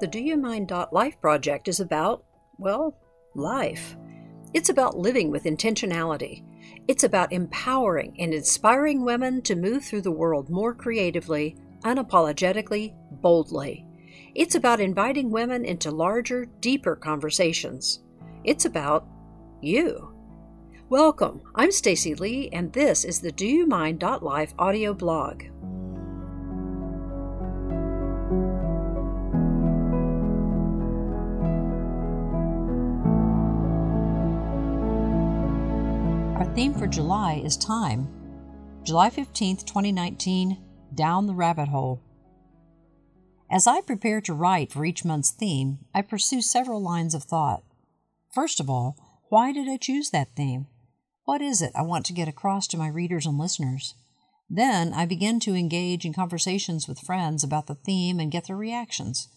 The Do You Mind Life project is about, well, life. It's about living with intentionality. It's about empowering and inspiring women to move through the world more creatively, unapologetically, boldly. It's about inviting women into larger, deeper conversations. It's about you. Welcome. I'm Stacy Lee and this is the Do You Mind Life audio blog. Theme for July is time. July 15th, 2019, Down the Rabbit Hole. As I prepare to write for each month's theme, I pursue several lines of thought. First of all, why did I choose that theme? What is it I want to get across to my readers and listeners? Then I begin to engage in conversations with friends about the theme and get their reactions.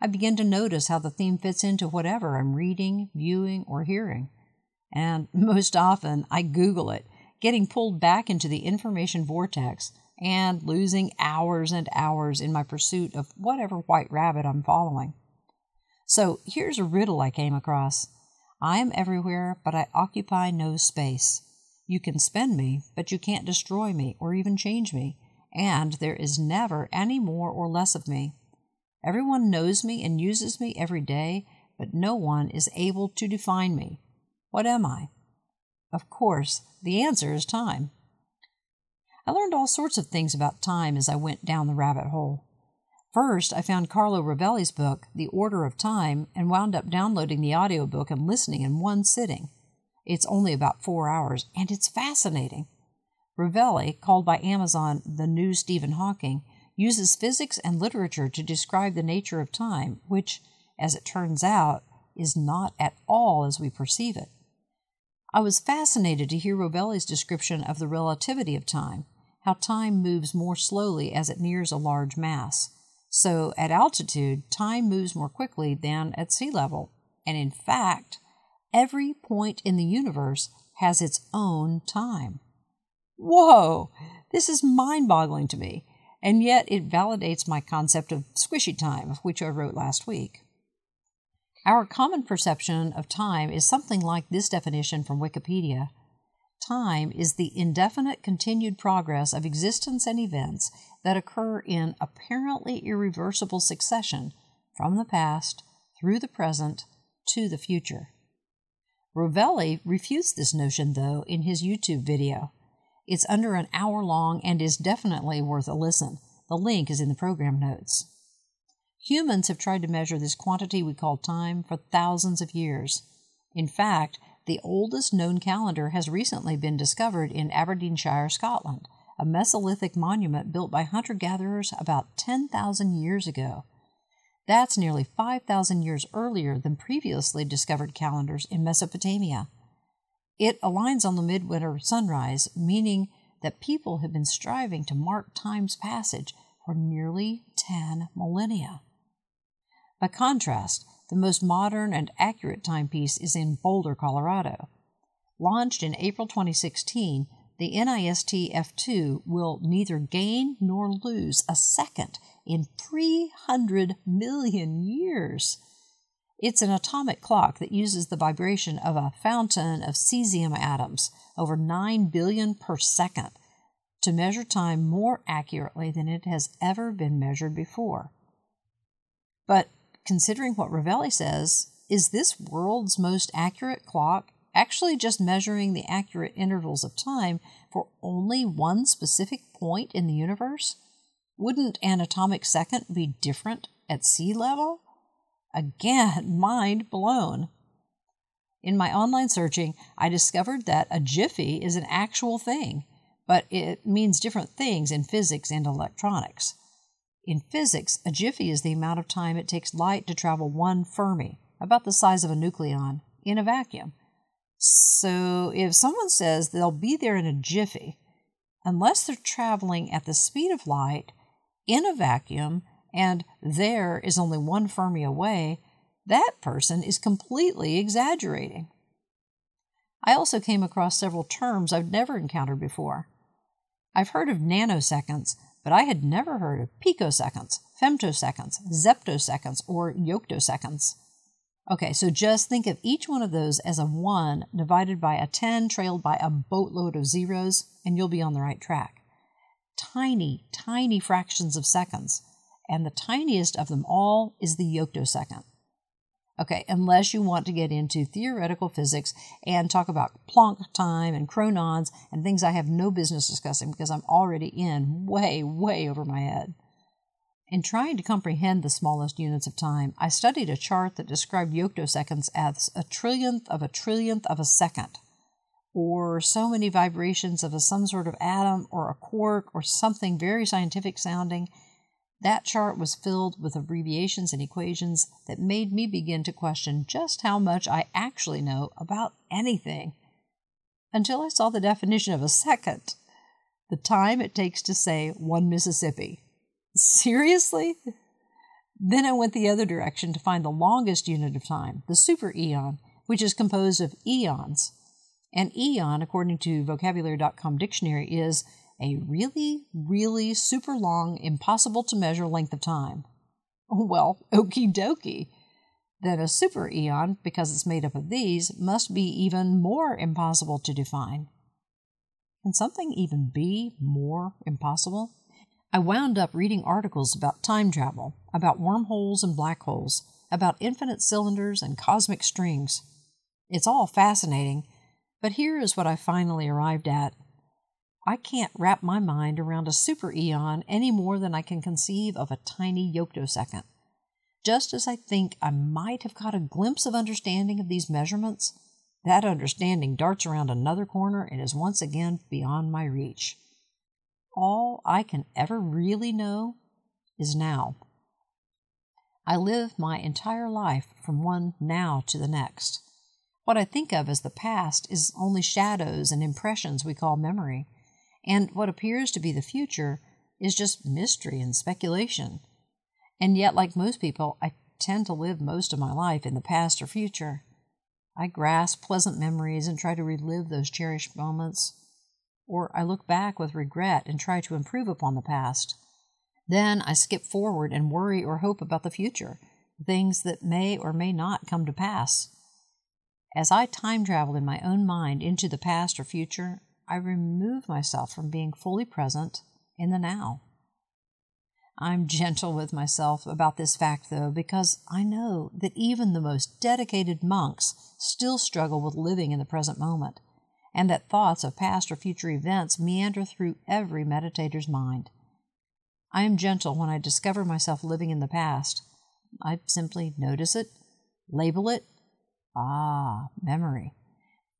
I begin to notice how the theme fits into whatever I'm reading, viewing, or hearing. And most often, I Google it, getting pulled back into the information vortex and losing hours and hours in my pursuit of whatever white rabbit I'm following. So here's a riddle I came across I am everywhere, but I occupy no space. You can spend me, but you can't destroy me or even change me, and there is never any more or less of me. Everyone knows me and uses me every day, but no one is able to define me. What am I? Of course, the answer is time. I learned all sorts of things about time as I went down the rabbit hole. First, I found Carlo Rovelli's book, The Order of Time, and wound up downloading the audiobook and listening in one sitting. It's only about four hours, and it's fascinating. Rovelli, called by Amazon the new Stephen Hawking, uses physics and literature to describe the nature of time, which, as it turns out, is not at all as we perceive it. I was fascinated to hear Rovelli's description of the relativity of time, how time moves more slowly as it nears a large mass. So, at altitude, time moves more quickly than at sea level. And in fact, every point in the universe has its own time. Whoa! This is mind boggling to me, and yet it validates my concept of squishy time, which I wrote last week. Our common perception of time is something like this definition from Wikipedia Time is the indefinite continued progress of existence and events that occur in apparently irreversible succession from the past through the present to the future. Rovelli refutes this notion, though, in his YouTube video. It's under an hour long and is definitely worth a listen. The link is in the program notes. Humans have tried to measure this quantity we call time for thousands of years. In fact, the oldest known calendar has recently been discovered in Aberdeenshire, Scotland, a Mesolithic monument built by hunter gatherers about 10,000 years ago. That's nearly 5,000 years earlier than previously discovered calendars in Mesopotamia. It aligns on the midwinter sunrise, meaning that people have been striving to mark time's passage for nearly 10 millennia. By contrast, the most modern and accurate timepiece is in Boulder, Colorado. Launched in April 2016, the NIST F2 will neither gain nor lose a second in 300 million years. It's an atomic clock that uses the vibration of a fountain of cesium atoms over 9 billion per second to measure time more accurately than it has ever been measured before. But considering what Rovelli says, is this world's most accurate clock actually just measuring the accurate intervals of time for only one specific point in the universe? Wouldn't an atomic second be different at sea level? Again, mind blown. In my online searching, I discovered that a jiffy is an actual thing, but it means different things in physics and electronics. In physics, a jiffy is the amount of time it takes light to travel one Fermi, about the size of a nucleon, in a vacuum. So if someone says they'll be there in a jiffy, unless they're traveling at the speed of light in a vacuum and there is only one Fermi away, that person is completely exaggerating. I also came across several terms I've never encountered before. I've heard of nanoseconds, but I had never heard of picoseconds, femtoseconds, zeptoseconds, or yoctoseconds. Okay, so just think of each one of those as a 1 divided by a 10 trailed by a boatload of zeros, and you'll be on the right track. Tiny, tiny fractions of seconds, and the tiniest of them all is the yoctosecond. Okay, unless you want to get into theoretical physics and talk about Planck time and chronons and things I have no business discussing because I'm already in way, way over my head. In trying to comprehend the smallest units of time, I studied a chart that described yoctoseconds as a trillionth of a trillionth of a second, or so many vibrations of a, some sort of atom or a quark or something very scientific sounding that chart was filled with abbreviations and equations that made me begin to question just how much I actually know about anything. Until I saw the definition of a second the time it takes to say one Mississippi. Seriously? Then I went the other direction to find the longest unit of time, the super eon, which is composed of eons. An eon, according to vocabulary.com dictionary, is a really, really super long, impossible to measure length of time. Oh, well, okie dokie. Then a super eon, because it's made up of these, must be even more impossible to define. Can something even be more impossible? I wound up reading articles about time travel, about wormholes and black holes, about infinite cylinders and cosmic strings. It's all fascinating, but here is what I finally arrived at I can't wrap my mind around a super eon any more than I can conceive of a tiny yoctosecond. Just as I think I might have caught a glimpse of understanding of these measurements, that understanding darts around another corner and is once again beyond my reach. All I can ever really know is now. I live my entire life from one now to the next. What I think of as the past is only shadows and impressions we call memory and what appears to be the future is just mystery and speculation. And yet, like most people, I tend to live most of my life in the past or future. I grasp pleasant memories and try to relive those cherished moments, or I look back with regret and try to improve upon the past. Then I skip forward and worry or hope about the future, things that may or may not come to pass. As I time travel in my own mind into the past or future, I remove myself from being fully present in the now. I'm gentle with myself about this fact, though, because I know that even the most dedicated monks still struggle with living in the present moment, and that thoughts of past or future events meander through every meditator's mind. I am gentle when I discover myself living in the past. I simply notice it, label it, ah, memory.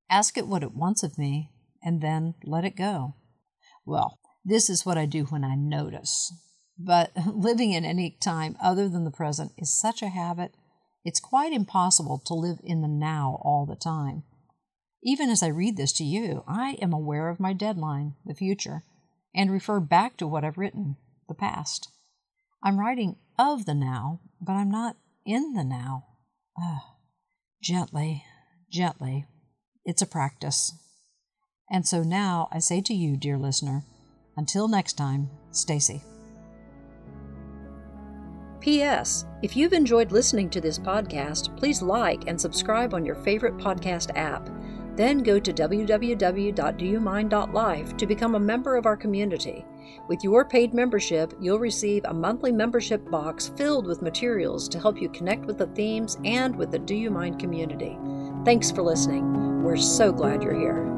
Ask it what it wants of me, and then let it go. Well, this is what I do when I notice. But living in any time other than the present is such a habit, it's quite impossible to live in the now all the time. Even as I read this to you, I am aware of my deadline, the future, and refer back to what I've written, the past. I'm writing of the now, but I'm not in the now. Uh, gently, gently. It's a practice. And so now I say to you, dear listener, until next time, Stacy. P.S. If you've enjoyed listening to this podcast, please like and subscribe on your favorite podcast app. Then go to www.doyoumind.life to become a member of our community. With your paid membership, you'll receive a monthly membership box filled with materials to help you connect with the themes and with the Do You Mind community. Thanks for listening. We're so glad you're here.